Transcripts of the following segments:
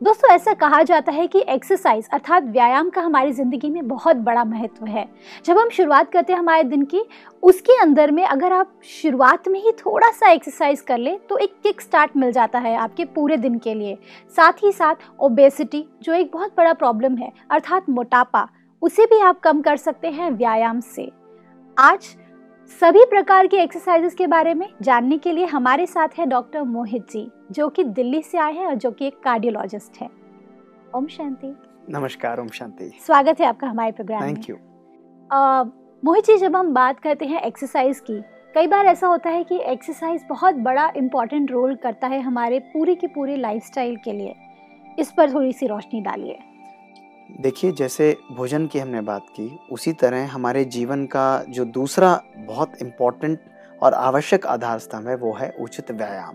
दोस्तों, ऐसा कहा जाता है कि एक्सरसाइज अर्थात व्यायाम का हमारी ज़िंदगी में बहुत बड़ा महत्व है। जब हम शुरुआत करते हैं हमारे दिन की, उसके अंदर में अगर आप शुरुआत में ही थोड़ा सा एक्सरसाइज कर ले तो एक किक स्टार्ट मिल जाता है आपके पूरे दिन के लिए। साथ ही साथ ओबेसिटी जो एक बहुत बड़ा प्रॉब्लम है, अर्थात मोटापा, उसे भी आप कम कर सकते हैं व्यायाम से। आज सभी प्रकार के एक्सरसाइजेस के बारे में जानने के लिए हमारे साथ है डॉक्टर मोहित जी जो कि दिल्ली से आए हैं और जो कि एक कार्डियोलॉजिस्ट है। ओम शांति। नमस्कार ओम शांति। स्वागत है आपका हमारे प्रोग्राम में। थैंक यू मोहित जी जब हम बात करते हैं एक्सरसाइज की कई बार ऐसा होता है कि एक्सरसाइज बहुत बड़ा इम्पोर्टेंट रोल करता है हमारे पूरी की पूरी लाइफस्टाइल के लिए। इस पर थोड़ी सी रोशनी डालिए। देखिए, जैसे भोजन की हमने बात की, उसी तरह हमारे जीवन का जो दूसरा बहुत इम्पोर्टेंट और आवश्यक आधार स्तंभ है, वो है उचित व्यायाम,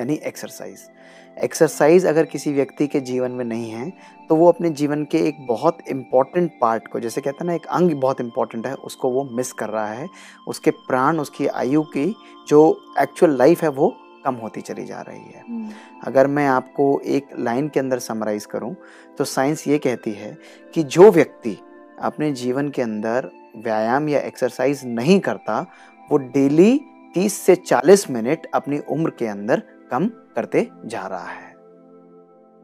यानी एक्सरसाइज एक्सरसाइज अगर किसी व्यक्ति के जीवन में नहीं है तो वो अपने जीवन के एक बहुत इंपॉर्टेंट पार्ट को, जैसे कहते हैं ना, एक अंग बहुत इंपॉर्टेंट है, उसको वो मिस कर रहा है। उसके प्राण, उसकी आयु की जो एक्चुअल लाइफ है, वो कम होती चली जा रही है। अगर मैं आपको एक लाइन के अंदर समराइज करूँ तो साइंस ये कहती है कि जो व्यक्ति अपने जीवन के अंदर व्यायाम या एक्सरसाइज नहीं करता वो डेली 30 से 40 मिनट अपनी उम्र के अंदर कम करते जा रहा है।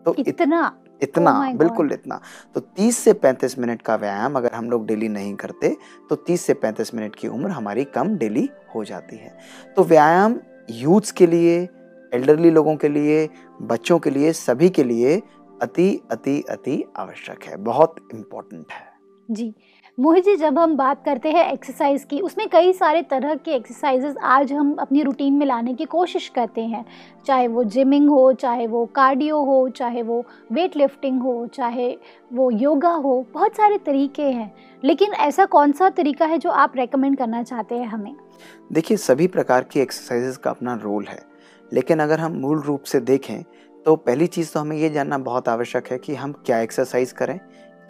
तो इतना? इतना Oh बिल्कुल इतना। तो 30 से 35 मिनट का व्यायाम अगर हम लोग डेली नहीं करते तो 30 से 35 मिनट की उम्र हमारी कम डेली हो जाती है। तो व्यायाम यूथ्स के लिए, एल्डरली लोगों के लिए, बच्चों के लिए, सभी के लिए अति अति अति आवश्यक है, बहुत इम्पोर्टेंट है। जी। मोहित जी, जब हम बात करते हैं एक्सरसाइज की, उसमें कई सारे तरह के एक्सरसाइजेज आज हम अपनी रूटीन में लाने की कोशिश करते हैं। चाहे वो जिमिंग हो, चाहे वो कार्डियो हो, चाहे वो वेट लिफ्टिंग हो, चाहे वो योगा हो, बहुत सारे तरीके हैं। लेकिन ऐसा कौन सा तरीका है जो आप रेकमेंड करना चाहते हैं हमें? देखिए, सभी प्रकार की एक्सरसाइजेज का अपना रोल है। लेकिन अगर हम मूल रूप से देखें तो पहली चीज़ तो हमें ये जानना बहुत आवश्यक है कि हम क्या एक्सरसाइज करें,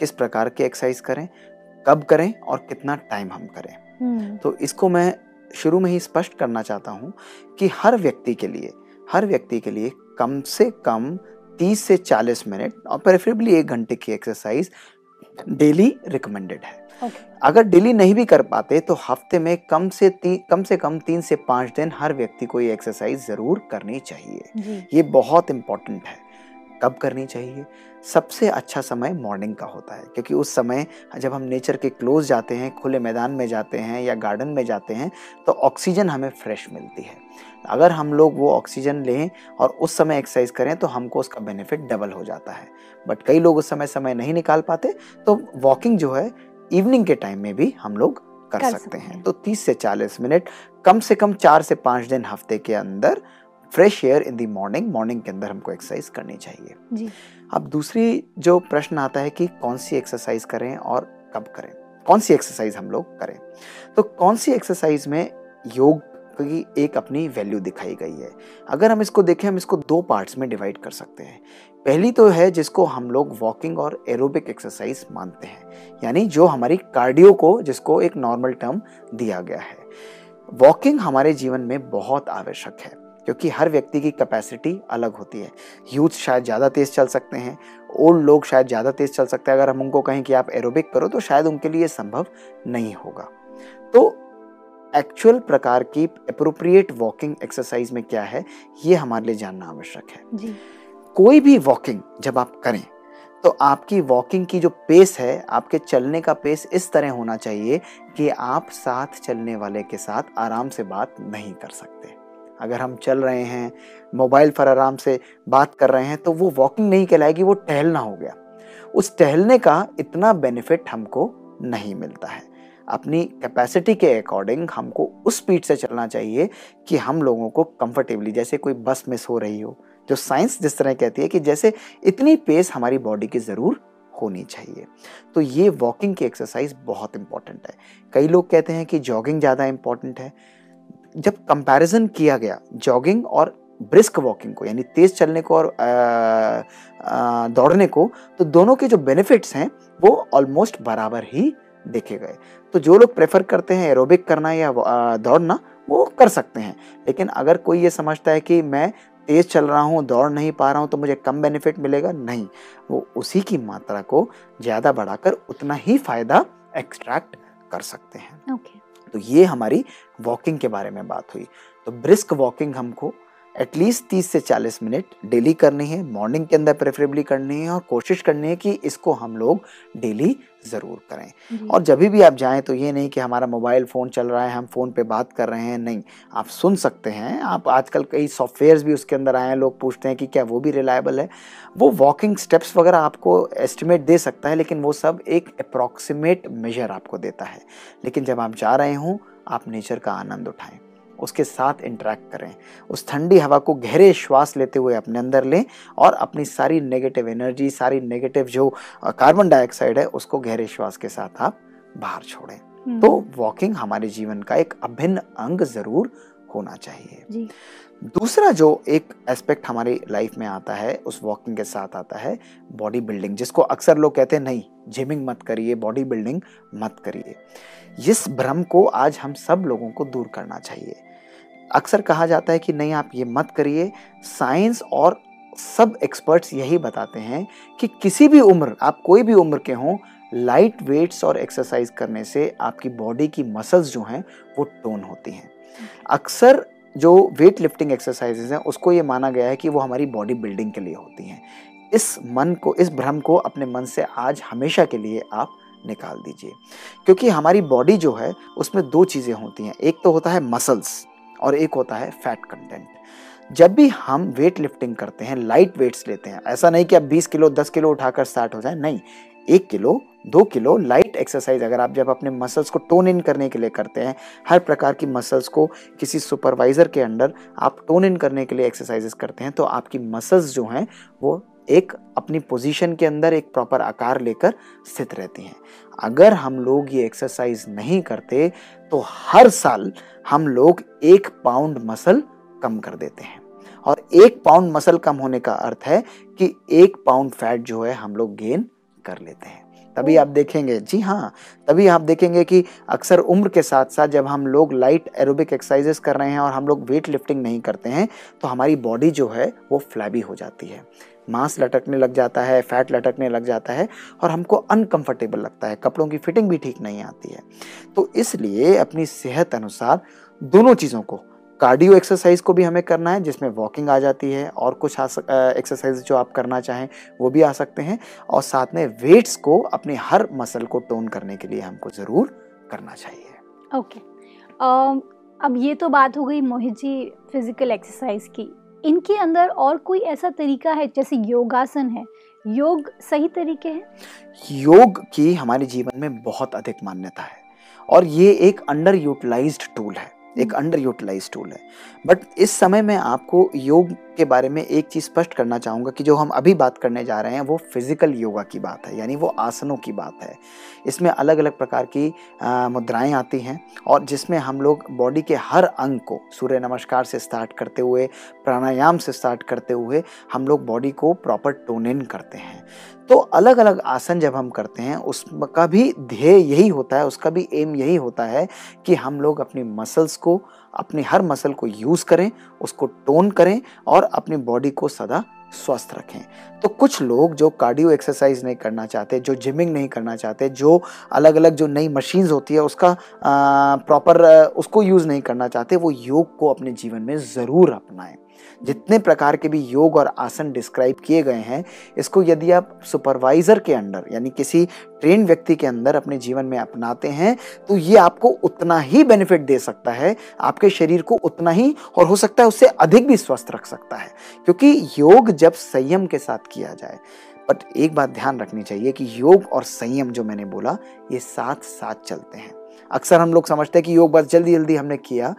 किस प्रकार की एक्सरसाइज करें कब करें और कितना टाइम हम करें। हम्म, तो इसको मैं शुरू में ही स्पष्ट करना चाहता हूँ कि हर व्यक्ति के लिए हर व्यक्ति के लिए कम से कम 30 से 40 मिनट और प्रेफरेबली एक घंटे की एक्सरसाइज डेली रिकमेंडेड है। ओके अगर डेली नहीं भी कर पाते तो हफ़्ते में कम से ती, कम से कम तीन से पाँच दिन हर व्यक्ति को ये एक्सरसाइज ज़रूर करनी चाहिए। ये बहुत इंपॉर्टेंट है। कब करनी चाहिए? सबसे अच्छा समय मॉर्निंग का होता है क्योंकि उस समय जब हम नेचर के क्लोज जाते हैं खुले मैदान में जाते हैं या गार्डन में जाते हैं तो ऑक्सीजन हमें फ्रेश मिलती है। अगर हम लोग वो ऑक्सीजन लें और उस समय एक्सरसाइज करें तो हमको उसका बेनिफिट डबल हो जाता है। बट कई लोग उस समय समय नहीं निकाल पाते तो वॉकिंग जो है इवनिंग के टाइम में भी हम लोग कर, कर सकते सकते हैं। तो 30 से 40 मिनट कम से कम चार से पाँच दिन हफ़्ते के अंदर fresh air in the morning morning के अंदर हमको एक्सरसाइज करनी चाहिए। जी। अब दूसरी जो प्रश्न आता है कि कौन सी एक्सरसाइज करें और कब करें? कौन सी एक्सरसाइज हम लोग करें? तो कौन सी एक्सरसाइज में योग की एक अपनी वैल्यू दिखाई गई है? अगर हम इसको देखें, हम इसको दो पार्ट्स में डिवाइड कर सकते हैं। पहली तो है जिसको हम लोग वॉकिंग और एरोबिक एक्सरसाइज मानते हैं, यानी जो हमारी कार्डियो को, जिसको एक नॉर्मल टर्म दिया गया है। वॉकिंग हमारे जीवन में बहुत आवश्यक है। क्योंकि हर व्यक्ति की कैपेसिटी अलग होती है। यूथ शायद ज़्यादा तेज़ चल सकते हैं ओल्ड लोग शायद ज़्यादा तेज़ चल सकते हैं। अगर हम उनको कहें कि आप एरोबिक करो तो शायद उनके लिए संभव नहीं होगा। तो एक्चुअल प्रकार की अप्रोप्रिएट वॉकिंग एक्सरसाइज में क्या है ये हमारे लिए जानना आवश्यक है। जी। कोई भी वॉकिंग जब आप करें तो आपकी वॉकिंग की जो पेस है आपके चलने का पेस इस तरह होना चाहिए कि आप साथ चलने वाले के साथ आराम से बात नहीं कर सकते। अगर हम चल रहे हैं, मोबाइल पर आराम से बात कर रहे हैं तो वो वॉकिंग नहीं कहलाएगी, वो टहलना हो गया। उस टहलने का इतना बेनिफिट हमको नहीं मिलता है। अपनी कैपेसिटी के अकॉर्डिंग हमको उस स्पीड से चलना चाहिए कि हम लोगों को कंफर्टेबली जैसे कोई बस मिस हो रही हो, जो साइंस जिस तरह कहती है कि जैसे इतनी पेस हमारी बॉडी की ज़रूर होनी चाहिए। तो ये वॉकिंग की एक्सरसाइज बहुत इंपॉर्टेंट है। कई लोग कहते हैं कि जॉगिंग ज़्यादा इंपॉर्टेंट है। जब कंपैरिजन किया गया जॉगिंग और ब्रिस्क वॉकिंग को, यानी तेज चलने को और दौड़ने को तो दोनों के जो बेनिफिट्स हैं, वो ऑलमोस्ट बराबर ही देखे गए। तो जो लोग प्रेफर करते हैं एरोबिक करना या दौड़ना, वो कर सकते हैं। लेकिन अगर कोई ये समझता है कि मैं तेज चल रहा हूँ, दौड़ नहीं पा रहा हूँ तो मुझे कम बेनिफिट मिलेगा, नहीं। वो उसी की मात्रा को ज़्यादा बढ़ाकर उतना ही फ़ायदा एक्सट्रैक्ट कर सकते हैं। Okay. तो ये हमारी वॉकिंग के बारे में बात हुई। तो ब्रिस्क वॉकिंग हमको एटलीस्ट 30 से 40 मिनट डेली करनी है मॉर्निंग के अंदर प्रेफरेबली करनी है और कोशिश करनी है कि इसको हम लोग डेली ज़रूर करें। और जब भी आप जाएँ तो ये नहीं कि हमारा मोबाइल फ़ोन चल रहा है हम फ़ोन पे बात कर रहे हैं नहीं। आप सुन सकते हैं आप आजकल कई सॉफ्टवेयर्स भी उसके अंदर आए हैं लोग पूछते हैं कि क्या वो भी रिलायबल है? वो वॉकिंग स्टेप्स वगैरह आपको एस्टिमेट दे सकता है लेकिन वो सब एक अप्रॉक्सीमेट मेजर आपको देता है। लेकिन जब आप जा रहे हों आप नेचर का आनंद उठाएँ। उसके साथ इंटरेक्ट करें। उस ठंडी हवा को गहरे श्वास लेते हुए अपने अंदर लें और अपनी सारी नेगेटिव एनर्जी सारी नेगेटिव जो कार्बन डाइऑक्साइड है उसको गहरे श्वास के साथ आप बाहर छोड़ें। हम्म। तो वॉकिंग हमारे जीवन का एक अभिन्न अंग ज़रूर होना चाहिए। दूसरा जो एक एस्पेक्ट हमारी लाइफ में आता है उस वॉकिंग के साथ आता है बॉडी बिल्डिंग जिसको अक्सर लोग कहते हैं नहीं जिमिंग मत करिए बॉडी बिल्डिंग मत करिए। इस भ्रम को आज हम सब लोगों को दूर करना चाहिए। अक्सर कहा जाता है कि नहीं, आप ये मत करिए। साइंस और सब एक्सपर्ट्स यही बताते हैं कि किसी भी उम्र, आप कोई भी उम्र के हों, लाइट वेट्स और एक्सरसाइज करने से आपकी बॉडी की मसल्स जो हैं, वो टोन होती हैं। अक्सर जो वेट लिफ्टिंग एक्सरसाइजेज हैं, उसको ये माना गया है कि वो हमारी बॉडी बिल्डिंग के लिए होती हैं। इस मन को, इस भ्रम को अपने मन से आज हमेशा के लिए आप निकाल दीजिए। क्योंकि हमारी बॉडी जो है, उसमें दो चीज़ें होती हैं। एक तो होता है मसल्स। और एक होता है फैट कंटेंट जब भी हम वेट लिफ्टिंग करते हैं लाइट वेट्स लेते हैं, ऐसा नहीं कि आप 20 किलो 10 किलो उठाकर स्टार्ट हो जाए, नहीं. एक किलो, दो किलो लाइट एक्सरसाइज अगर आप जब अपने मसल्स को टोन इन करने के लिए करते हैं, हर प्रकार की मसल्स को किसी सुपरवाइजर के अंडर आप टोन इन करने के लिए एक्सरसाइजेस करते हैं तो आपकी मसल्स जो हैं, वो एक अपनी पोजीशन के अंदर एक प्रॉपर आकार लेकर स्थित रहती हैं। अगर हम लोग ये एक्सरसाइज नहीं करते तो हर साल हम लोग एक पाउंड मसल कम कर देते हैं। और एक पाउंड मसल कम होने का अर्थ है कि एक पाउंड फैट जो है हम लोग गेन कर लेते हैं। तभी आप देखेंगे, जी हाँ तभी आप देखेंगे कि अक्सर उम्र के साथ साथ जब हम लोग लाइट एरोबिक एक्सरसाइजेस कर रहे हैं और हम लोग वेट लिफ्टिंग नहीं करते हैं तो हमारी बॉडी जो है वो फ्लैबी हो जाती है। मांस लटकने लग जाता है फैट लटकने लग जाता है और हमको अनकंफर्टेबल लगता है। कपड़ों की फिटिंग भी ठीक नहीं आती है। तो इसलिए अपनी सेहत अनुसार दोनों चीज़ों को कार्डियो एक्सरसाइज को भी हमें करना है जिसमें वॉकिंग आ जाती है और कुछ एक्सरसाइज जो आप करना चाहें वो भी आ सकते हैं। और साथ में वेट्स को अपने हर मसल को टोन करने के लिए हमको ज़रूर करना चाहिए। Okay okay. uh, अब ये तो बात हो गई मोहित जी फ़िज़िकल एक्सरसाइज की। इनके अंदर और कोई ऐसा तरीका है? जैसे योगासन है। योग सही तरीके हैं? योग की हमारे जीवन में बहुत अधिक मान्यता है और ये एक अंडर यूटिलाइज्ड टूल है। एक अंडर यूटिलाइज टूल है। बट इस समय में आपको योग के बारे में एक चीज़ स्पष्ट करना चाहूँगा कि जो हम अभी बात करने जा रहे हैं, वो फ़िज़िकल योगा की बात है, यानी वो आसनों की बात है। इसमें अलग अलग प्रकार की मुद्राएँ आती हैं और जिसमें हम लोग बॉडी के हर अंग को, सूर्य नमस्कार से स्टार्ट करते हुए, प्राणायाम से स्टार्ट करते हुए, हम लोग बॉडी को प्रॉपर टोन इन करते हैं। तो अलग अलग आसन जब हम करते हैं, उसका भी ध्येय यही होता है, उसका भी एम यही होता है कि हम लोग अपनी मसल्स को, अपने हर मसल को यूज़ करें, उसको टोन करें और अपनी बॉडी को सदा स्वस्थ रखें। तो कुछ लोग जो कार्डियो एक्सरसाइज नहीं करना चाहते, जो जिमिंग नहीं करना चाहते, जो अलग अलग जो नई मशीन्स होती है, उसका प्रॉपर उसको यूज़ नहीं करना चाहते, वो योग को अपने जीवन में ज़रूर अपनाएँ। जितने प्रकार के भी योग और आसन डिस्क्राइब किए गए हैं, इसको यदि आप सुपरवाइजर के अंडर यानी किसी ट्रेन व्यक्ति के अंदर अपने जीवन में अपनाते हैं तो ये आपको उतना ही बेनिफिट दे सकता है, आपके शरीर को उतना ही, और हो सकता है उससे अधिक भी स्वस्थ रख सकता है। क्योंकि योग जब संयम के साथ किया जाए बट एक बात ध्यान रखनी चाहिए कि योग और संयम जो मैंने बोला, ये साथ साथ चलते हैं। अक्सर हम लोग समझते हैं कि योग बस जल्दी जल्दी हमने किया।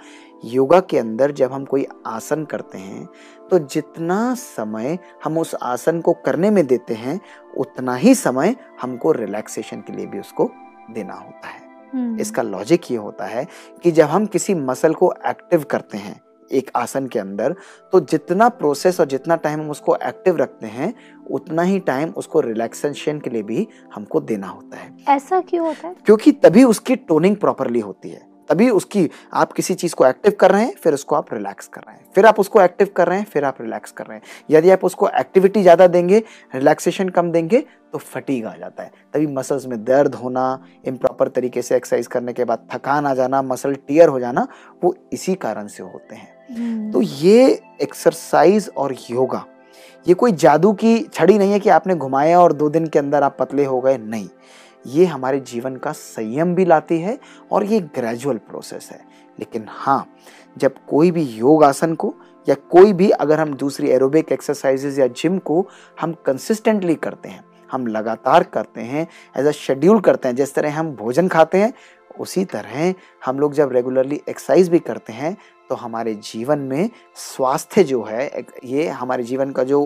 योगा के अंदर जब हम कोई आसन करते हैं तो जितना समय हम उस आसन को करने में देते हैं उतना ही समय हमको रिलैक्सेशन के लिए भी उसको देना होता है। हम्म, इसका लॉजिक ये होता है कि जब हम किसी मसल को एक्टिव करते हैं एक आसन के अंदर तो जितना प्रोसेस और जितना टाइम हम उसको एक्टिव रखते हैं उतना ही टाइम उसको रिलैक्सेशन के लिए भी हमको देना होता है। ऐसा क्यों होता है? क्योंकि तभी उसकी टोनिंग प्रॉपरली होती है। तभी उसकी आप किसी चीज़ को एक्टिव कर रहे हैं फिर उसको आप रिलैक्स कर रहे हैं। फिर आप उसको एक्टिव कर रहे हैं फिर आप रिलैक्स कर रहे हैं। यदि आप उसको एक्टिविटी ज़्यादा देंगे रिलैक्सेशन कम देंगे तो फटीग आ जाता है। तभी मसल्स में दर्द होना इम्प्रॉपर तरीके से एक्सरसाइज करने के बाद थकान आ जाना मसल टीयर हो जाना वो इसी कारण से होते हैं। तो ये एक्सरसाइज और योगा ये कोई जादू की छड़ी नहीं है कि आपने घुमाया और दो दिन के अंदर आप पतले हो गए, नहीं। ये हमारे जीवन का संयम भी लाती है और ये ग्रेजुअल प्रोसेस है। लेकिन हाँ जब कोई भी योग आसन को या कोई भी अगर हम दूसरी एरोबिक एक्सरसाइजेज या जिम को हम कंसिस्टेंटली करते हैं हम लगातार करते हैं एज अ शेड्यूल करते हैं, जिस तरह हम भोजन खाते हैं, उसी तरह हम लोग जब रेगुलरली एक्सरसाइज भी करते हैं तो हमारे जीवन में स्वास्थ्य जो है ये हमारे जीवन का जो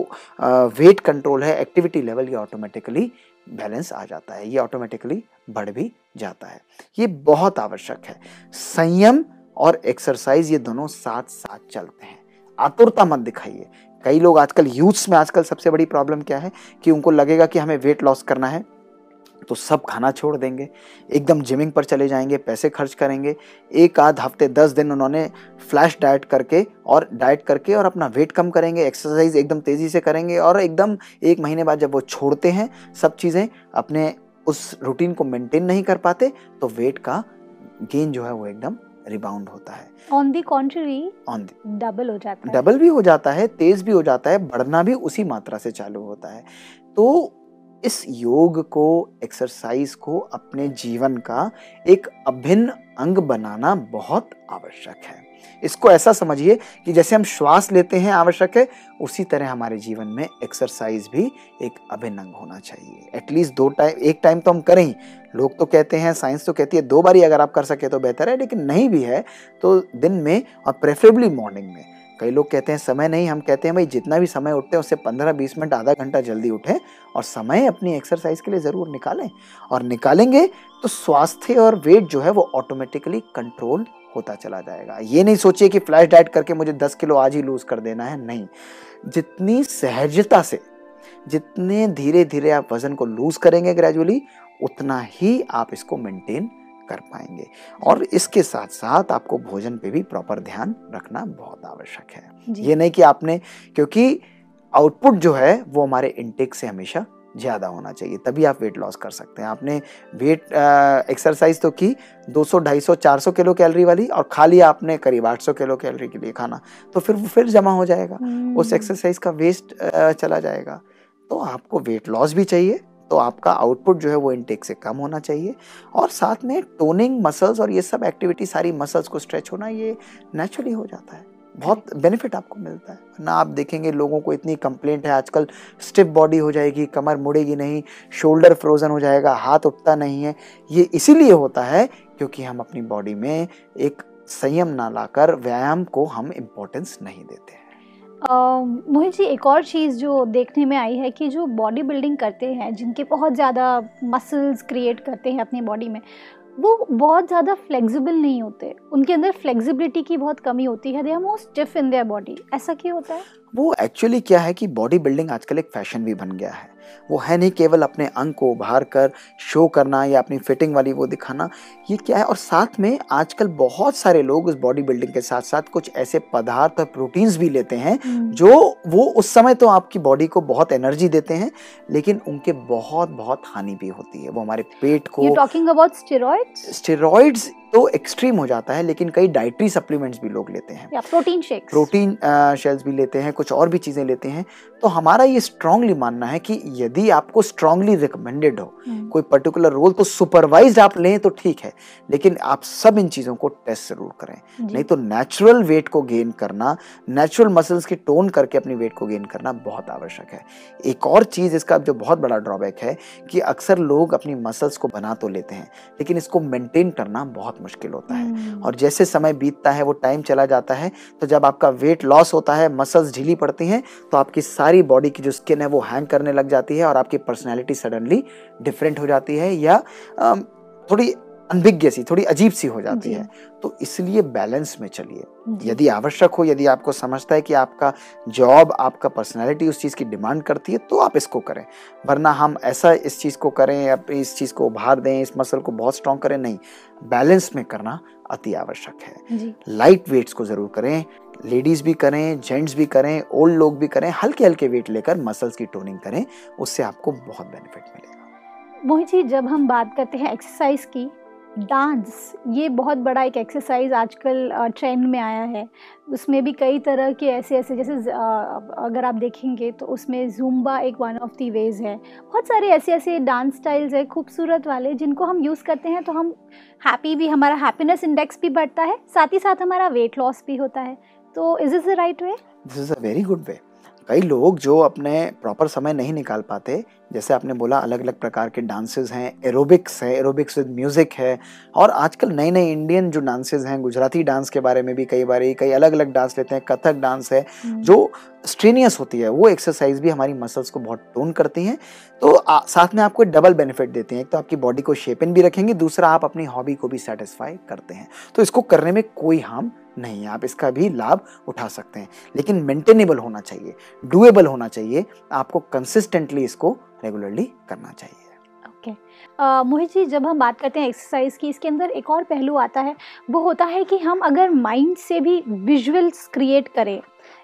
वेट कंट्रोल है एक्टिविटी लेवल ये ऑटोमेटिकली बैलेंस आ जाता है, ये ऑटोमेटिकली बढ़ भी जाता है। ये बहुत आवश्यक है। संयम और एक्सरसाइज ये दोनों साथ साथ चलते हैं। आतुरता मत दिखाइए। कई लोग आजकल यूथ्स में आजकल सबसे बड़ी प्रॉब्लम क्या है कि उनको लगेगा कि हमें वेट लॉस करना है तो सब खाना छोड़ देंगे, एकदम जिमिंग पर चले जाएँगे, पैसे खर्च करेंगे। एक आध हफ़्ते, दस दिन उन्होंने फ्लैश डाइट करके और डाइट करके और अपना वेट कम करेंगे एक्सरसाइज एकदम तेज़ी से करेंगे और एकदम एक महीने बाद जब वो छोड़ते हैं, सब चीज़ें अपने उस रूटीन को मेंटेन नहीं कर पाते तो वेट का गेन जो है वो एकदम रिबाउंड होता है। On the contrary on double हो जाता है। डबल भी हो जाता है तेज भी हो जाता है बढ़ना भी उसी मात्रा से चालू होता है। तो इस योग को एक्सरसाइज को अपने जीवन का एक अभिन्न अंग बनाना बहुत आवश्यक है। इसको ऐसा समझिए कि जैसे हम श्वास लेते हैं आवश्यक है, उसी तरह हमारे जीवन में एक्सरसाइज भी एक अभिन्न अंग होना चाहिए। एटलीस्ट दो टाइम, एक टाइम तो हम करें लोग तो कहते हैं साइंस तो कहती है, दो बारी अगर आप कर सके तो बेहतर है, लेकिन नहीं भी है तो दिन में और प्रेफरेबली मॉर्निंग में। कई लोग कहते हैं, समय नहीं, हम कहते हैं, भाई, जितना भी समय उठते हैं, उससे पंद्रह बीस मिनट, आधा घंटा जल्दी उठें और समय अपनी एक्सरसाइज के लिए ज़रूर निकालें। और निकालेंगे तो स्वास्थ्य और वेट जो है वो ऑटोमेटिकली कंट्रोल होता चला जाएगा। ये नहीं सोचिए कि फ्लैश डाइट करके मुझे दस किलो आज ही लूज कर देना है नहीं। जितनी सहजता से जितने धीरे धीरे आप वज़न को लूज करेंगे ग्रेजुअली उतना ही आप इसको मेंटेन कर पाएँगे। और इसके साथ साथ आपको भोजन पे भी प्रॉपर ध्यान रखना बहुत आवश्यक है। ये नहीं कि आपने क्योंकि आउटपुट जो है वो हमारे इनटेक से हमेशा ज़्यादा होना चाहिए तभी आप वेट लॉस कर सकते हैं। आपने वेट एक्सरसाइज तो की 200 250 400 किलो कैलोरी वाली और खा लिया आपने करीब 800 किलो कैलोरी के लिए खाना तो फिर वो फिर जमा हो जाएगा। उस हम्म, एक्सरसाइज का वेस्ट चला जाएगा। तो आपको वेट लॉस भी चाहिए तो आपका आउटपुट जो है वो इनटेक से कम होना चाहिए और साथ में टोनिंग मसल्स और ये सब एक्टिविटी सारी मसल्स को स्ट्रेच होना ये नेचुरली हो जाता है। बहुत बेनिफिट आपको मिलता है। ना आप देखेंगे लोगों को इतनी कंप्लेंट है, आजकल स्टिफ बॉडी हो जाएगी, कमर मुड़ेगी नहीं शोल्डर फ्रोजन हो जाएगा, हाथ उठता नहीं है। ये इसीलिए होता है क्योंकि हम अपनी बॉडी में एक संयम ना लाकर व्यायाम को हम इम्पोर्टेंस नहीं देते हैं। मोहित जी, एक और चीज़ जो देखने में आई है कि जो बॉडी बिल्डिंग करते हैं, जिनके बहुत ज़्यादा मसल्स क्रिएट करते हैं अपनी बॉडी में वो बहुत ज़्यादा फ्लेक्सिबल नहीं होते। उनके अंदर फ्लेक्सिबिलिटी की बहुत कमी होती है। They are most stiff in their body ऐसा क्यों होता है? वो एक्चुअली क्या है कि बॉडी बिल्डिंग आजकल एक फ़ैशन भी बन गया है। वो है नहीं केवल अपने अंग को उभार कर शो करना या अपनी फिटिंग वाली वो दिखाना ये क्या है? और साथ में आजकल बहुत सारे लोग इस बॉडी बिल्डिंग के साथ साथ कुछ ऐसे पदार्थ और प्रोटीन्स भी लेते हैं जो वो उस समय तो आपकी बॉडी को बहुत एनर्जी देते हैं लेकिन उनके बहुत बहुत हानि भी होती है। वो हमारे पेट को टॉकिंग अबाउट स्टेरॉइड्स स्टेरॉइड्स तो एक्सट्रीम हो जाता है लेकिन कई डाइटरी सप्लीमेंट्स भी लोग लेते हैं। प्रोटीन शेक्स प्रोटीन शेल्स भी लेते हैं कुछ और भी चीज़ें लेते हैं। तो हमारा ये स्ट्रांगली मानना है कि यदि आपको स्ट्रांगली रिकमेंडेड हो हम्म। कोई पर्टिकुलर रोल तो सुपरवाइज आप लें तो ठीक है लेकिन आप सब इन चीज़ों को टेस्ट ज़रूर करें। नहीं तो नेचुरल वेट को गेन करना नेचुरल मसल्स की टोन करके अपनी वेट को गेन करना बहुत आवश्यक है। एक और चीज़ इसका जो बहुत बड़ा ड्रॉबैक है कि अक्सर लोग अपनी मसल्स को बना तो लेते हैं लेकिन इसको मेंटेन करना बहुत मुश्किल होता है हम्म। और जैसे समय बीतता है वो टाइम चला जाता है तो जब आपका वेट लॉस होता है मसल्स ढीली पड़ती हैं तो आपकी सारी बॉडी की जो स्किन है वो हैंग करने लग जाती है और आपकी पर्सनैलिटी सडनली डिफरेंट हो जाती है या थोड़ी अनभिज्ञ सी थोड़ी अजीब सी हो जाती है। तो इसलिए बैलेंस में चलिए। यदि आवश्यक हो यदि आपको समझता है कि आपका जॉब आपका पर्सनैलिटी उस चीज़ की डिमांड करती है तो आप इसको करें। वरना हम ऐसा इस चीज़ को करें या इस चीज़ को उभार दें इस मसल को बहुत स्ट्रॉन्ग करें नहीं। बैलेंस में करना अति आवश्यक है। लाइट वेट्स को ज़रूर करें लेडीज़ भी करें जेंट्स भी करें ओल्ड लोग भी करें हल्के हल्के वेट लेकर मसल्स की टोनिंग करें उससे आपको बहुत बेनिफिट मिलेगा। मोहित जी जब हम बात करते हैं एक्सरसाइज की डांस, ये बहुत बड़ा एक एक्सरसाइज आजकल ट्रेंड में आया है। उसमें भी कई तरह के ऐसे ऐसे जैसे अगर आप देखेंगे तो उसमें जुम्बा एक वन ऑफ़ दी वेज है। बहुत सारे ऐसे ऐसे डांस स्टाइल्स है, खूबसूरत वाले, जिनको हम यूज़ करते हैं तो हम हैप्पी भी, हमारा हैप्पीनेस इंडेक्स भी बढ़ता है, साथ ही साथ हमारा वेट लॉस भी होता है। तो is is the right way this is a very good way कई लोग जो अपने प्रॉपर समय नहीं निकाल पाते जैसे आपने बोला अलग अलग प्रकार के डांसेस हैं एरोबिक्स है एरोबिक्स विद म्यूज़िक है और आजकल नए नए इंडियन जो डांसेस हैं गुजराती डांस के बारे में भी कई बार कई अलग अलग डांस लेते हैं कथक डांस है जो स्ट्रेनियस होती है वो एक्सरसाइज भी हमारी मसल्स को बहुत टोन करती हैं तो आ, साथ में आपको डबल बेनिफिट देते हैं एक तो आपकी बॉडी को शेप इन भी रखेंगे दूसरा आप अपनी हॉबी को भी सेटिस्फाई करते हैं तो इसको करने में कोई हार्म नहीं आप इसका भी लाभ उठा सकते हैं। लेकिन मेंटेनेबल होना चाहिए डुएबल होना चाहिए आपको कंसिस्टेंटली इसको रेगुलरली करना चाहिए। ओके अ, मोहित जी जब हम बात करते हैं एक्सरसाइज की इसके अंदर एक और पहलू आता है। वो होता है कि हम अगर माइंड से भी विजुअल्स क्रिएट करें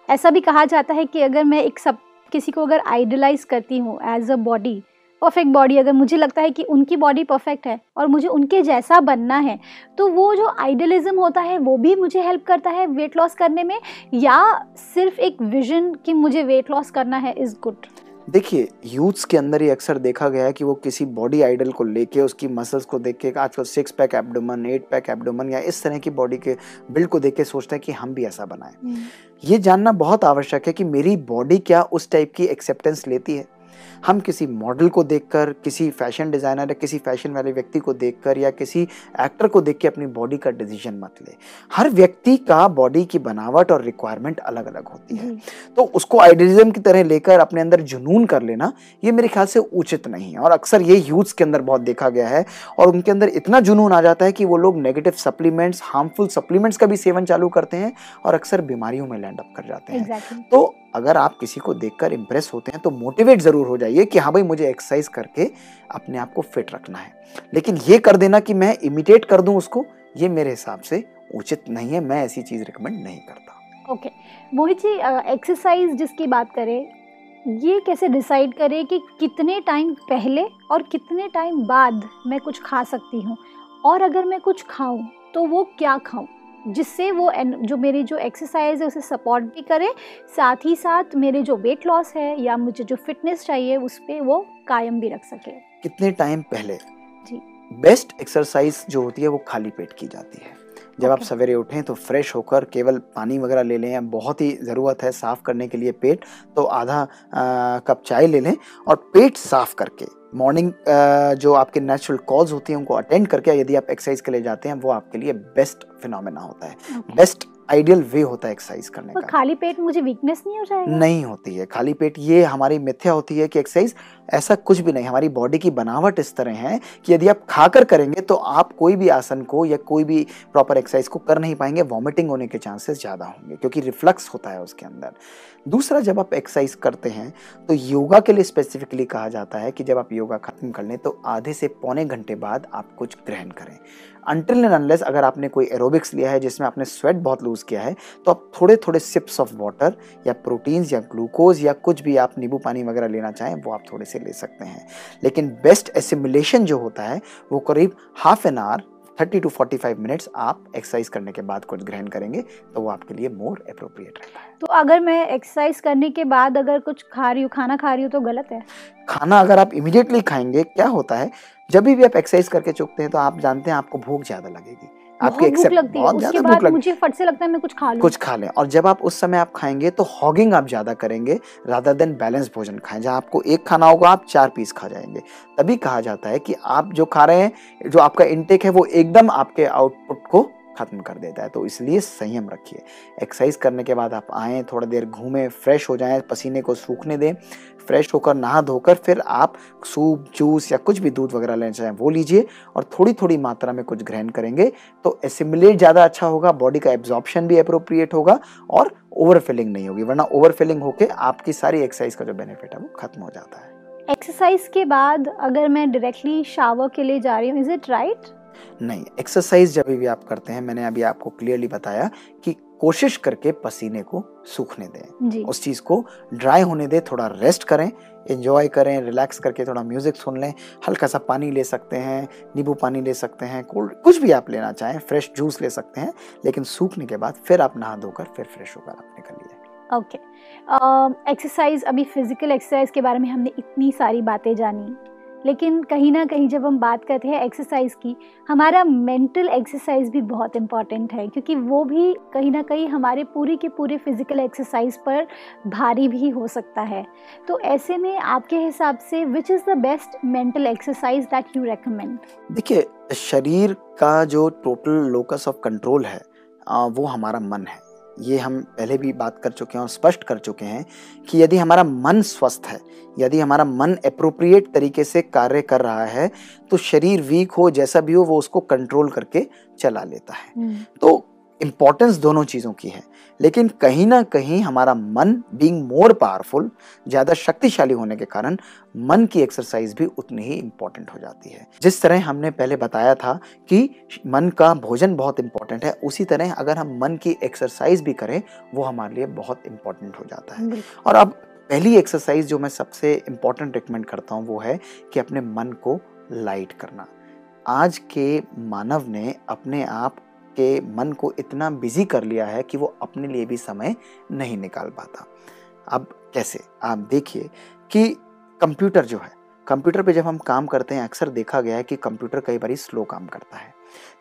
ऐसा भी कहा जाता है कि अगर मैं एक सब किसी को अगर आइडलाइज करती हूँ as a body perfect body अगर मुझे लगता है कि उनकी बॉडी परफेक्ट है और मुझे उनके जैसा बनना है तो वो जो आइडलिज्म होता है वो भी मुझे हेल्प करता है वेट लॉस करने में या सिर्फ़ एक विजन कि मुझे वेट लॉस करना है इज़ गुड देखिए यूथ्स के अंदर ये अक्सर देखा गया है कि वो किसी बॉडी आइडल को लेके उसकी मसल्स को देख के आजकल six pack abdomen eight pack abdomen या इस तरह की बॉडी के बिल्ड को देख के सोचते हैं कि हम भी ऐसा बनाएँ। ये जानना बहुत आवश्यक है कि मेरी बॉडी क्या उस टाइप की एक्सेप्टेंस लेती है। हम किसी मॉडल को देखकर किसी फ़ैशन डिज़ाइनर या किसी फ़ैशन वाले व्यक्ति को देखकर या किसी एक्टर को देख के अपनी बॉडी का डिसीज़न मत ले। हर व्यक्ति का बॉडी की बनावट और रिक्वायरमेंट अलग अलग होती है। तो उसको आइडियलिज्म की तरह लेकर अपने अंदर जुनून कर लेना ये मेरे ख्याल से उचित नहीं है। और अक्सर ये यूथ्स के अंदर बहुत देखा गया है और उनके अंदर इतना जुनून आ जाता है कि वो लोग नेगेटिव सप्लीमेंट्स हार्मफुल सप्लीमेंट्स का भी सेवन चालू करते हैं और अक्सर बीमारियों में लैंड अप कर जाते हैं। एग्जैक्टली तो अगर आप किसी को देखकर इम्प्रेस होते हैं तो मोटिवेट ज़रूर हो जाइए कि हाँ भाई, मुझे एक्सरसाइज करके अपने आप को फिट रखना है। लेकिन ये कर देना कि मैं इमिटेट कर दूँ उसको, ये मेरे हिसाब से उचित नहीं है, मैं ऐसी चीज़ रिकमेंड नहीं करता। ओके मोहित जी एक्सरसाइज जिसकी बात करें, ये कैसे डिसाइड करें कि कितने टाइम पहले और कितने टाइम बाद मैं कुछ खा सकती हूँ? और अगर मैं कुछ खाऊं तो वो क्या खाऊं? जिससे वो जो मेरी जो एक्सरसाइज है उसे सपोर्ट भी करे साथ ही साथ मेरे जो वेट लॉस है या मुझे जो फिटनेस चाहिए उस पर वो कायम भी रख सके कितने टाइम पहले जी। बेस्ट एक्सरसाइज जो होती है वो खाली पेट की जाती है जब okay. आप सवेरे उठें तो फ्रेश होकर केवल पानी वगैरह ले लें या बहुत ही ज़रूरत है साफ़ करने के लिए पेट तो आधा आ, कप चाय ले लें और पेट साफ़ करके मॉर्निंग जो आपके नेचुरल कॉल्स होती हैं उनको अटेंड करके यदि आप एक्सरसाइज के लिए जाते हैं वो आपके लिए बेस्ट फिनोमेना होता है. बेस्ट आइडियल वे होता है एक्सरसाइज करने का। खाली पेट मुझे वीकनेस नहीं हो जाएगा? नहीं होती है। खाली पेट ये हमारी मिथ्या होती है कि एक्सरसाइज ऐसा कुछ भी नहीं। हमारी बॉडी की बनावट इस तरह है कि यदि आप खाकर करेंगे तो आप कोई भी आसन को या कोई भी प्रॉपर एक्सरसाइज को कर नहीं पाएँगे वॉमिटिंग होने के चांसेस ज़्यादा होंगे, क्योंकि रिफ्लक्स होता है उसके अंदर। दूसरा, जब आप एक्सरसाइज करते हैं तो योगा के लिए स्पेसिफिकली कहा जाता है कि जब आप योगा खत्म कर लें तो आधे से पौने घंटे बाद आप कुछ ग्रहण करें। अनटिल एंड अनलेस अगर आपने कोई एरोबिक्स लिया है, जिसमें आपने स्वेट बहुत लूज किया है तो आप थोड़े थोड़े सिप्स ऑफ़ वाटर या प्रोटीन्स या ग्लूकोज या कुछ भी आप नींबू पानी वगैरह लेना चाहें, वो आप थोड़े से ले सकते हैं। लेकिन बेस्ट एसिमुलेशन जो होता है वो करीब half an hour thirty two forty five minutes आप एक्सरसाइज करने के बाद कुछ ग्रहण करेंगे तो वो आपके लिए मोर अप्रोप्रिएट रहता है। तो अगर मैं एक्सरसाइज करने के बाद अगर कुछ खा रही हूँ खाना खा रही हूँ तो गलत है? खाना अगर आप इमिडिएटली खाएँगे क्या होता है जब भी आप एक्सरसाइज करके चुकते हैं तो आप जानते हैं आपको भूख ज़्यादा लगेगी। आपकी भूख लगती है। उसके बाद मुझे फट से लगता है मैं कुछ खा लूँ। कुछ खा लें। और जब आप उस समय आप खाएँगे तो हॉगिंग आप ज़्यादा करेंगे रादर देन बैलेंस भोजन खाएँ जहाँ आपको एक खाना होगा आप चार पीस खा जाएँगे। तभी कहा जाता है कि आप जो खा रहे हैं जो आपका इनटेक है वो एकदम आपके आउटपुट को खत्म कर देता है। तो इसलिए संयम रखिए। एक्सरसाइज करने के बाद आप आएँ, थोड़ा देर घूमें फ्रेश हो जाएँ, पसीने को सूखने दें फ्रेश होकर नहा धोकर फिर आप सूप जूस या कुछ भी दूध वगैरह लेना चाहें वो लीजिए और थोड़ी थोड़ी मात्रा में कुछ ग्रहण करेंगे तो एसिमुलेट ज़्यादा अच्छा होगा बॉडी का एब्जॉर्प्शन भी अप्रोप्रिएट होगा और ओवर नहीं होगी, वरना ओवर फिलिंग होकर आपकी सारी एक्सरसाइज का जो बेनिफिट है वो खत्म हो जाता है। एक्सरसाइज के बाद अगर मैं डायरेक्टली शावर के लिए जा रही हूँ इज़ इट राइट नहीं एक्सरसाइज जब भी आप करते हैं मैंने अभी आपको क्लियरली बताया कि कोशिश करके पसीने को सूखने दें। उस चीज़ को ड्राई होने दें थोड़ा रेस्ट करें एंजॉय करें रिलैक्स करके थोड़ा म्यूज़िक सुन लें हल्का सा पानी ले सकते हैं नींबू पानी ले सकते हैं कोल्ड कुछ भी आप लेना चाहें फ्रेश जूस ले सकते हैं लेकिन सूखने के बाद फिर आप नहा धोकर फिर फ्रेश होकर आप निकलिए। ओके एक्सरसाइज अभी फ़िज़िकल एक्सरसाइज के बारे में हमने इतनी सारी बातें जानी। लेकिन कहीं ना कहीं जब हम बात करते हैं एक्सरसाइज की, हमारा मेंटल एक्सरसाइज भी बहुत इंपॉर्टेंट है, क्योंकि वो भी कहीं ना कहीं हमारे पूरी के पूरे फ़िज़िकल एक्सरसाइज पर भारी भी हो सकता है। तो ऐसे में आपके हिसाब से which is the best mental exercise that you recommend देखिए, शरीर का जो टोटल लोकस ऑफ़ कंट्रोल है वो हमारा मन है। ये हम पहले भी बात कर चुके हैं और स्पष्ट कर चुके हैं कि यदि हमारा मन स्वस्थ है यदि हमारा मन अप्रोप्रिएट तरीके से कार्य कर रहा है तो शरीर वीक हो जैसा भी हो वो उसको कंट्रोल करके चला लेता है हम्म। तो इंपॉर्टेंस दोनों चीज़ों की है। लेकिन कहीं ना कहीं हमारा मन बीइंग मोर पावरफुल ज़्यादा शक्तिशाली होने के कारण मन की एक्सरसाइज भी उतनी ही इंपॉर्टेंट हो जाती है। जिस तरह हमने पहले बताया था कि मन का भोजन बहुत इंपॉर्टेंट है उसी तरह अगर हम मन की एक्सरसाइज भी करें वो हमारे लिए बहुत इंपॉर्टेंट हो जाता है। और अब पहली एक्सरसाइज जो मैं सबसे इंपॉर्टेंट रिकमेंड करता हूँ वो है कि अपने मन को लाइट करना। आज के मानव ने अपने आप के मन को इतना बिज़ी कर लिया है कि वो अपने लिए भी समय नहीं निकाल पाता। अब कैसे? आप देखिए कि कंप्यूटर जो है कंप्यूटर पे जब हम काम करते हैं अक्सर देखा गया है कि कंप्यूटर कई बार स्लो काम करता है।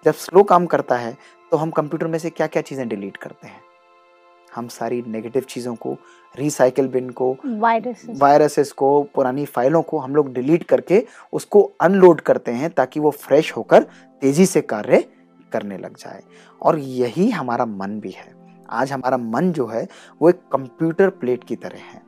जब स्लो काम करता है तो हम कंप्यूटर में से क्या क्या चीज़ें डिलीट करते हैं? हम सारी नेगेटिव चीज़ों को रिसाइकिल बिन को वायरसेस वायरसेस को पुरानी फाइलों को हम लोग डिलीट करके उसको अनलोड करते हैं ताकि वो फ्रेश होकर तेज़ी से कार्य करने लग जाए। और यही हमारा मन भी है। आज हमारा मन जो है, वो एक कंप्यूटर प्लेट की तरह है।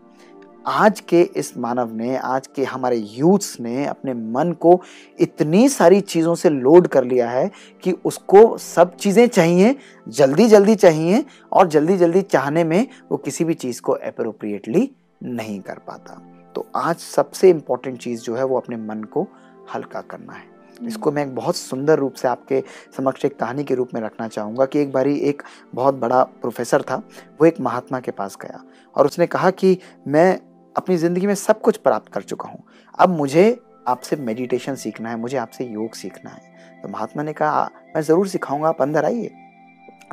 आज के इस मानव ने, आज के हमारे यूथ्स ने अपने मन को इतनी सारी चीज़ों से लोड कर लिया है कि उसको सब चीज़ें चाहिए, जल्दी जल्दी चाहिए और जल्दी जल्दी चाहने में वो किसी भी चीज़ को अप्रोप्रिएटली नहीं कर पाता। तो आज सबसे इम्पोर्टेंट चीज़ जो है, वो अपने मन को हल्का करना है। इसको मैं एक बहुत सुंदर रूप से आपके समक्ष एक कहानी के रूप में रखना चाहूँगा कि एक बारी एक बहुत बड़ा प्रोफेसर था वो एक महात्मा के पास गया और उसने कहा कि मैं अपनी ज़िंदगी में सब कुछ प्राप्त कर चुका हूँ अब मुझे आपसे मेडिटेशन सीखना है मुझे आपसे योग सीखना है। तो महात्मा ने कहा मैं ज़रूर सिखाऊँगा आप अंदर आइए।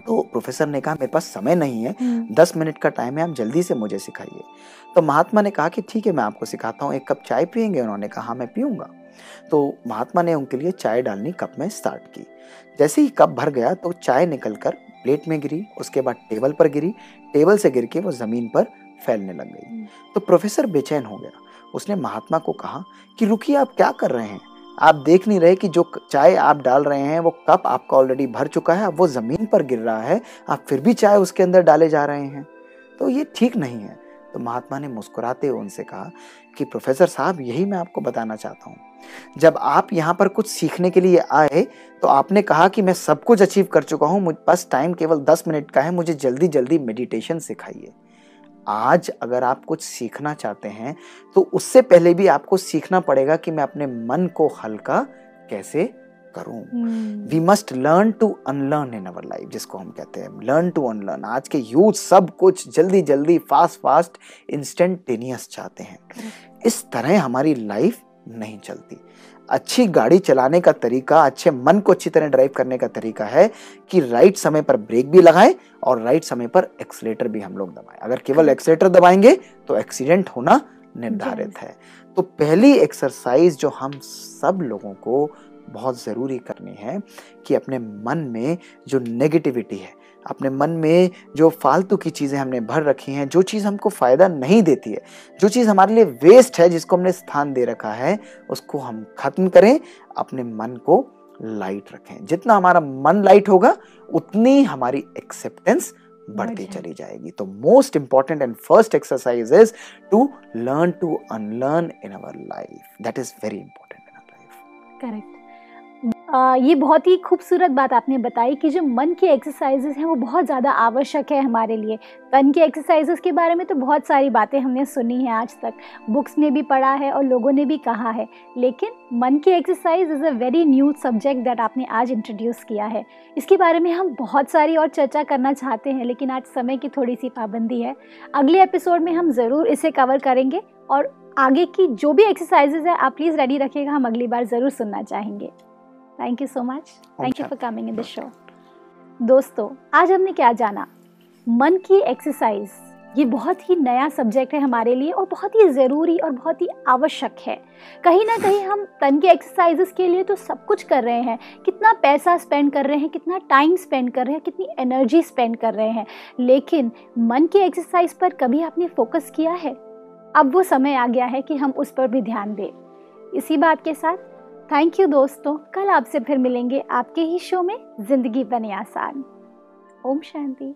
तो प्रोफेसर ने कहा मेरे पास समय नहीं है हम्म। दस मिनट का टाइम है आप जल्दी से मुझे सिखाइए। तो महात्मा ने कहा कि ठीक है मैं आपको सिखाता हूँ एक कप चाय पियेंगे? उन्होंने कहा हाँ मैं पीऊँगा। तो महात्मा ने उनके लिए चाय डालनी कप में स्टार्ट की। जैसे ही कप भर गया तो चाय निकलकर प्लेट में गिरी उसके बाद टेबल पर गिरी टेबल से गिर के वो ज़मीन पर फैलने लग गई। हम्म। तो प्रोफेसर बेचैन हो गया। उसने महात्मा को कहा कि रुकिए आप क्या कर रहे हैं? आप देख नहीं रहे कि जो चाय आप डाल रहे हैं वो कप आपका ऑलरेडी भर चुका है अब वो ज़मीन पर गिर रहा है आप फिर भी चाय उसके अंदर डाले जा रहे हैं? तो ये ठीक नहीं है। तो महात्मा ने मुस्कुराते हुए उनसे कहा कि, प्रोफेसर साहब, यही मैं आपको बताना चाहता हूँ। जब आप यहाँ पर कुछ सीखने के लिए आए तो आपने कहा कि मैं सब कुछ अचीव कर चुका हूँ, मुझ पास टाइम केवल दस मिनट का है, मुझे जल्दी जल्दी मेडिटेशन सिखाइए। आज अगर आप कुछ सीखना चाहते हैं तो उससे पहले भी आपको सीखना पड़ेगा कि मैं अपने मन को हल्का कैसे करूँ। We must learn to unlearn in our life जिसको हम कहते हैं। लर्न टू अनलर्न आज के यूथ सब कुछ जल्दी जल्दी फास्ट फास्ट इंस्टेंटेनियस चाहते हैं। इस तरह हमारी लाइफ नहीं चलती। अच्छी गाड़ी चलाने का तरीका अच्छे मन को अच्छी तरह ड्राइव करने का तरीका है कि राइट समय पर ब्रेक भी लगाएँ और राइट समय पर एक्सीटर भी हम लोग दबाएँ। अगर केवल एक्सीटर दबाएँगे तो एक्सीडेंट होना निर्धारित है। तो पहली एक्सरसाइज जो हम सब लोगों को बहुत ज़रूरी करनी है कि अपने मन में जो नेगेटिविटी है अपने मन में जो फालतू की चीज़ें हमने भर रखी हैं जो चीज़ हमको फ़ायदा नहीं देती है जो चीज़ हमारे लिए वेस्ट है जिसको हमने स्थान दे रखा है उसको हम खत्म करें अपने मन को लाइट रखें। जितना हमारा मन लाइट होगा उतनी हमारी एक्सेप्टेंस बढ़ती चली जाएगी। तो most important and first exercise is to learn to unlearn in our life that is very important in our life correct ah, ये बहुत ही खूबसूरत बात आपने बताई कि जो मन की एक्सरसाइजेस हैं वो बहुत ज़्यादा आवश्यक है हमारे लिए। तन की एक्सरसाइजेस के बारे में तो बहुत सारी बातें हमने सुनी हैं आज तक। बुक्स में भी पढ़ा है और लोगों ने भी कहा है। लेकिन मन की exercise is a very new subject that आपने आज इंट्रोड्यूस किया है। इसके बारे में हम बहुत सारी और चर्चा करना चाहते हैं लेकिन आज समय की थोड़ी सी पाबंदी है। अगले एपिसोड में हम ज़रूर इसे कवर करेंगे और आगे की जो भी एक्सरसाइजेज है आप प्लीज़ रेडी रखिएगा हम अगली बार ज़रूर सुनना चाहेंगे। Thank you so much thank you for coming in the show दोस्तों आज हमने क्या जाना? मन की एक्सरसाइज ये बहुत ही नया सब्जेक्ट है हमारे लिए और बहुत ही ज़रूरी और बहुत ही आवश्यक है। कहीं ना कहीं हम तन के एक्सरसाइजेस के लिए तो सब कुछ कर रहे हैं। कितना पैसा स्पेंड कर रहे हैं कितना टाइम स्पेंड कर रहे हैं कितनी एनर्जी स्पेंड कर रहे हैं। लेकिन मन की एक्सरसाइज पर कभी आपने फोकस किया है? अब वो समय आ गया है कि हम उस पर भी ध्यान दें। इसी बात के साथ थैंक यू दोस्तों। कल आपसे फिर मिलेंगे आपके ही शो में, ज़िंदगी बने आसान। ओम शांति।